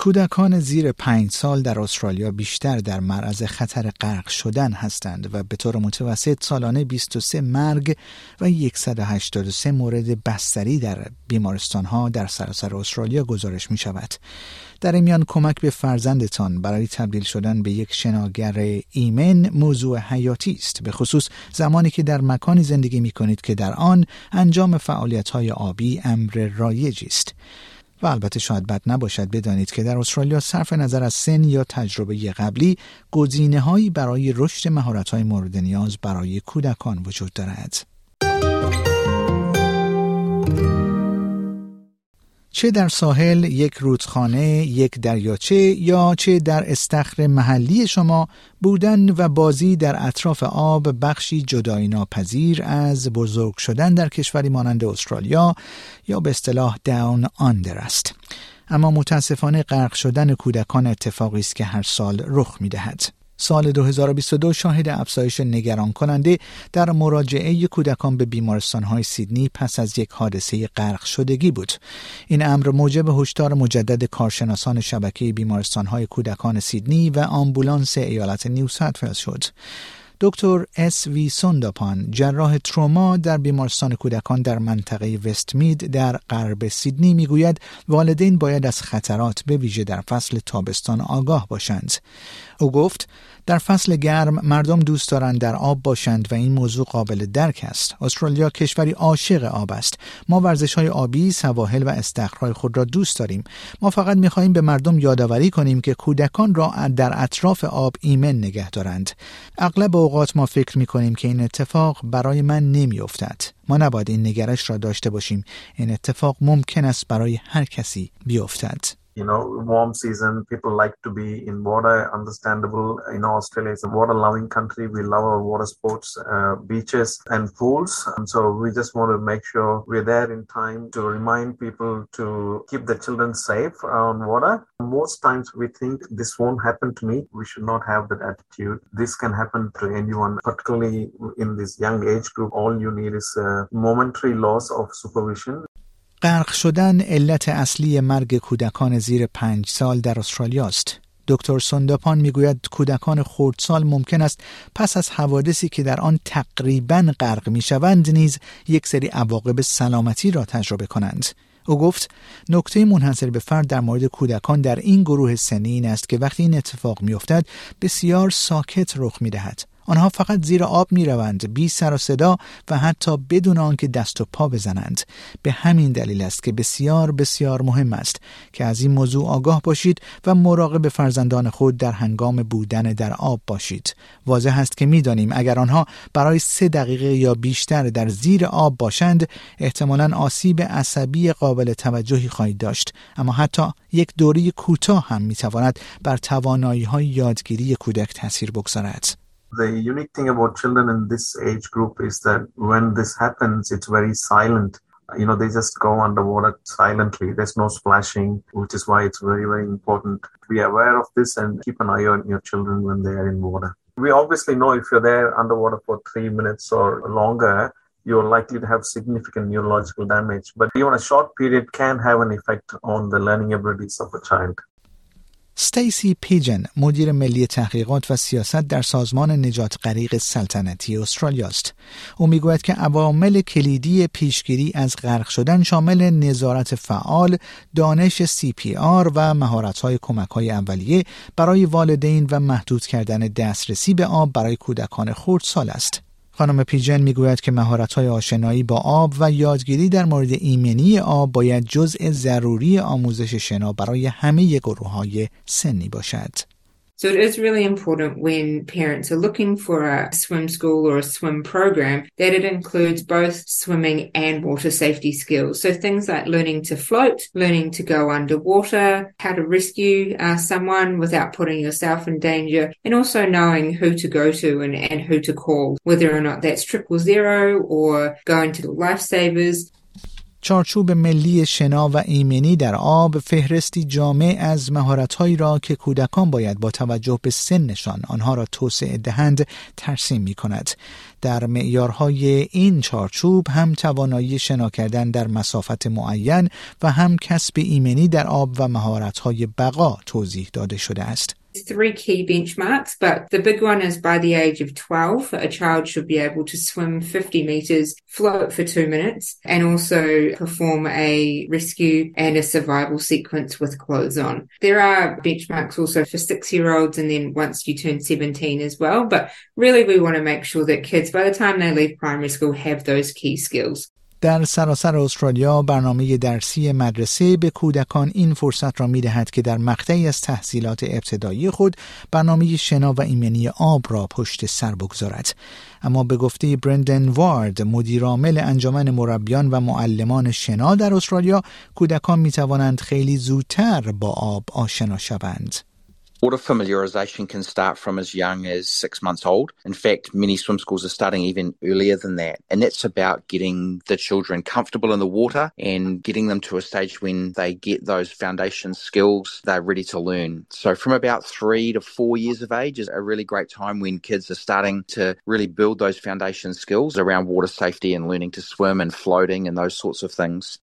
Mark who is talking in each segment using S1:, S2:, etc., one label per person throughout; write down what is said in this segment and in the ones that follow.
S1: کودکان زیر پنج سال در استرالیا بیشتر در معرض خطر غرق شدن هستند و به طور متوسط سالانه 23 مرگ و 183 مورد بستری در بیمارستان ها در سراسر استرالیا گزارش می شود. در میان کمک به فرزندتان برای تبدیل شدن به یک شناگر ایمن موضوع حیاتی است به خصوص زمانی که در مکانی زندگی می کنید که در آن انجام فعالیت های آبی امر رایجی است و البته شاید بد نباشد بدانید که در استرالیا صرف نظر از سن یا تجربه قبلی گزینه هایی برای رشد مهارت های مورد نیاز برای کودکان وجود دارد. چه در ساحل یک رودخانه، یک دریاچه یا چه در استخر محلی شما بودن و بازی در اطراف آب بخشی جدایی ناپذیر از بزرگ شدن در کشوری مانند استرالیا یا به اصطلاح داون آندر است. اما متاسفانه غرق شدن کودکان اتفاقی است که هر سال رخ می دهد. سال 2022 شاهد افزایش نگران کننده در مراجعه کودکان به بیمارستان های سیدنی پس از یک حادثه غرق شدگی بود. این امر موجب هشدار مجدد کارشناسان شبکه بیمارستان های کودکان سیدنی و آمبولانس ایالت نیو شد. دکتر اس وی سونداپان جراح تروما در بیمارستان کودکان در منطقه وستمید در غرب سیدنی می‌گوید والدین باید از خطرات به ویژه در فصل تابستان آگاه باشند او گفت در فصل گرم مردم دوست دارند در آب باشند و این موضوع قابل درک است. استرالیا کشوری عاشق آب است. ما ورزش های آبی، سواحل و استخرهای خود را دوست داریم. ما فقط می خواهیم به مردم یادآوری کنیم که کودکان را در اطراف آب ایمن نگه دارند. اغلب اوقات ما فکر می کنیم که این اتفاق برای من نمی افتد. ما نباید این نگرش را داشته باشیم. این اتفاق ممکن است برای هر کسی بیفتد.
S2: You know, warm season, people like to be in water, understandable. You know, Australia is a water loving country. We love our water sports, uh, beaches and pools. And so we just want to make sure we're there in time to remind people to keep the children safe on water. Most times we think this won't happen to me. We should not have that attitude. This can happen to anyone, particularly in this young age group. All you need is a momentary loss of supervision
S1: غرق شدن علت اصلی مرگ کودکان زیر پنج سال در استرالیا است. دکتر سنداپان می‌گوید کودکان خردسال ممکن است پس از حوادثی که در آن تقریبا غرق می‌شوند نیز یک سری عواقب سلامتی را تجربه کنند. او گفت نکته منحصر به فرد در مورد کودکان در این گروه سنی این است که وقتی این اتفاق میافتد بسیار ساکت رخ می‌دهد آنها فقط زیر آب می روند بی سر و صدا و حتی بدون آنکه دست و پا بزنند. به همین دلیل است که بسیار بسیار مهم است که از این موضوع آگاه باشید و مراقب فرزندان خود در هنگام بودن در آب باشید. واضح است که می‌دانیم اگر آنها برای سه دقیقه یا بیشتر در زیر آب باشند احتمالا آسیب عصبی قابل توجهی خواهید داشت. اما حتی یک دوری کوتاه هم می‌تواند بر توانایی های یادگیری کودک تاثیر بگذارد.
S2: The unique thing about children in this age group is that when this happens, it's very silent. You know, they just go underwater silently. There's no splashing, which is why it's very, very important to be aware of this and keep an eye on your children when they are in water. We obviously know if you're there underwater for three minutes or longer, you're likely to have significant neurological damage. But even a short period can have an effect on the learning abilities of a child.
S1: ستیسی پیجن مدیر ملی تحقیقات و سیاست در سازمان نجات غریق سلطنتی استرالیا است. او می‌گوید که عوامل کلیدی پیشگیری از غرق شدن شامل نظارت فعال دانش CPR و مهارت‌های کمک‌های اولیه برای والدین و محدود کردن دسترسی به آب برای کودکان خردسال است. خانم پیجن می‌گوید که مهارت‌های آشنایی با آب و یادگیری در مورد ایمنی آب باید جزء ضروری آموزش شنا برای همه گروه های سنی باشد.
S3: So it is really important when parents are looking for a swim school or a swim program that it includes both swimming and water safety skills. So things like learning to float, learning to go underwater, how to rescue uh, someone without putting yourself in danger, and also knowing who to go to and, and who to call, whether or not that's triple zero or going to the lifesavers.
S1: چارچوب ملی شنا و ایمنی در آب فهرستی جامع از مهارتهایی را که کودکان باید با توجه به سنشان آنها را توسعه دهند ترسیم می کند. در معیارهای این چارچوب هم توانایی شنا کردن در مسافت معین و هم کسب ایمنی در آب و مهارت‌های بقا توضیح داده شده است.
S3: Three key benchmarks, but the big one is by the age of 12, a child should be able to swim 50 meters, float for two minutes, and also perform a rescue and a survival sequence with clothes on. There are benchmarks also for six year olds and then once you turn 17 as well, but really we want to make sure that kids by the time they leave primary school have those key skills.
S1: در سراسر استرالیا برنامه درسی مدرسه به کودکان این فرصت را می دهد که در مقطعی از تحصیلات ابتدایی خود برنامه شنا و ایمنی آب را پشت سر بگذارد. اما به گفته برندن وارد مدیرعامل انجمن مربیان و معلمان شنا در استرالیا کودکان می توانند خیلی زودتر با آب آشنا شوند.
S4: Water familiarisation can start from as young as six months old. In fact, many swim schools are starting even earlier than that. And that's about getting the children comfortable in the water and getting them to a stage when they get those foundation skills, they're ready to learn. So from about three to four years of age is a really great time when kids are starting to really build those foundation skills around water safety and learning to swim and floating and those sorts of things.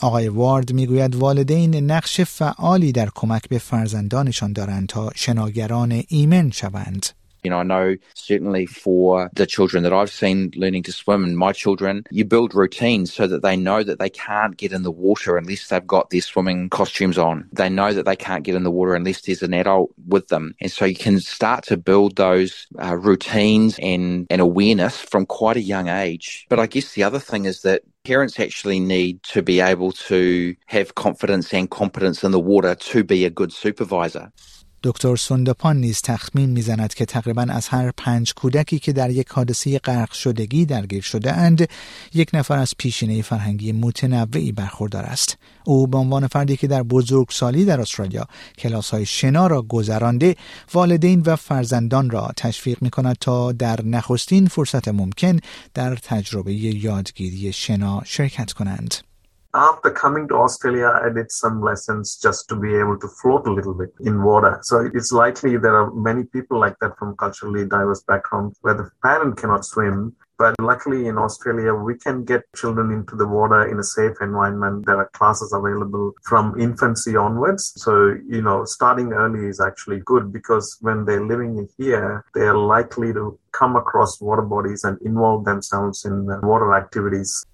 S1: آقای وارد میگوید والدین نقش فعالی در کمک به فرزندانشان دارند تا شناگران ایمن شوند.
S4: You know, I know certainly for the children that I've seen learning to swim and my children, you build routines so that they know that they can't get in the water unless they've got their swimming costumes on. They know that they can't get in the water unless there's an adult with them. And so you can start to build those uh, routines and, and awareness from quite a young age. But I guess the other thing is that parents actually need to be able to have confidence and competence in the water to be a good supervisor.
S1: دکتر سندپان نیز تخمین می‌زند که تقریبا از هر پنج کودکی که در یک حادثه غرق شدگی درگیر شده اند یک نفر از پیشینه فرهنگی متنوعی برخوردار است او به عنوان فردی که در بزرگسالی در استرالیا کلاس های شنا را گذرانده والدین و فرزندان را تشویق می کند تا در نخستین فرصت ممکن در تجربه یادگیری شنا شرکت کنند.
S2: After coming to Australia, I did some lessons just to be able to float a little bit in water. So it's likely there are many people like that from culturally diverse backgrounds where the parent cannot swim. But luckily in Australia, we can get children into the water in a safe environment. There are classes available from infancy onwards. So, you know, starting early is actually good because when they're living here, they are likely to come across water bodies and involve themselves in water activities.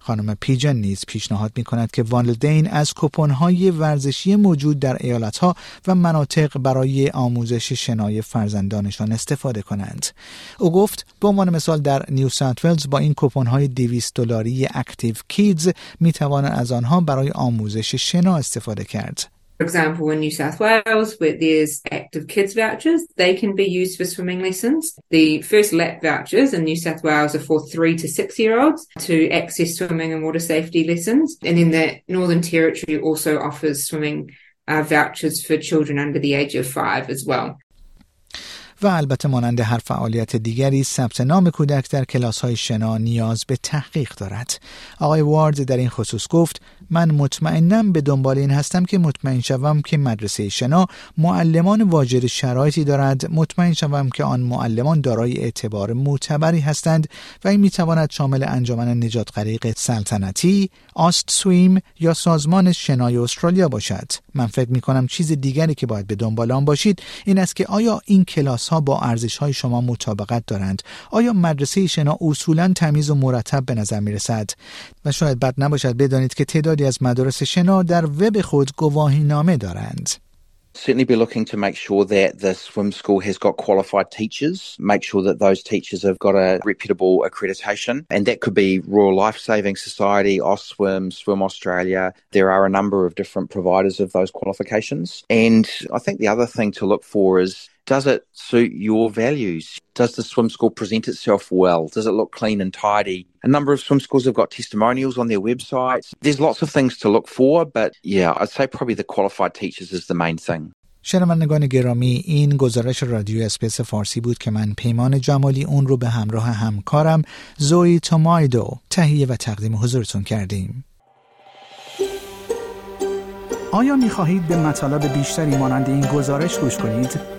S1: خانم پیجن نیز پیشنهاد می کند که والدین از های ورزشی موجود در ها و مناطق برای آموزش شنای فرزندانشان استفاده کنند. او گفت به عنوان مثال در نیو ساوت ولز با این های 200 دلاری اکتیو کیدز می توانند از آنها برای آموزش شنا استفاده کرد.
S3: For example, in New South Wales, where there's active kids vouchers, they can be used for swimming lessons. The first lap vouchers in New South Wales are for three to six year olds to access swimming and water safety lessons. And then the Northern Territory also offers swimming uh, vouchers for children under the age of five as well.
S1: و البته مانند هر فعالیت دیگری ثبت نام کودک در کلاس های شنا نیاز به تحقیق دارد. آقای وارد در این خصوص گفت من مطمئنم به دنبال این هستم که مطمئن شوم که مدرسه شنا معلمان واجد شرایطی دارد مطمئن شوم که آن معلمان دارای اعتبار معتبری هستند و این می‌تواند شامل انجمن نجات غریق سلطنتی آست سویم یا سازمان شنای استرالیا باشد من فکر می کنم چیز دیگری که باید به دنبال آن باشید این است که آیا این کلاس ها با ارزش های شما مطابقت دارند؟ آیا مدرسه شنا اصولا تمیز و مرتب به نظر می رسد و شاید بد نباشد بدانید که تعدادی از مدارس شنا در وب خود گواهی نامه دارند.
S4: Certainly be looking to make sure that the swim school has got qualified teachers, make sure that those teachers have got a reputable accreditation. And that could be Royal Life Saving Society, Oswim, Swim Australia. There are a number of different providers of those qualifications. And I think the other thing to look for is does it suit your values? Does the swim school present itself well? Does it look clean and tidy? A number of swim schools have got testimonials on their websites. There's lots of things to look for, but yeah, I'd say probably the qualified teachers is the main thing.
S1: شنوندگان گرامی این گزارش رادیو اسپیس فارسی بود که من پیمان جمالی اون رو به همراه همکارم زوی تومایدو تهیه و تقدیم حضورتون کردیم. آیا می خواهید به مطالب بیشتری مانند این گزارش گوش کنید؟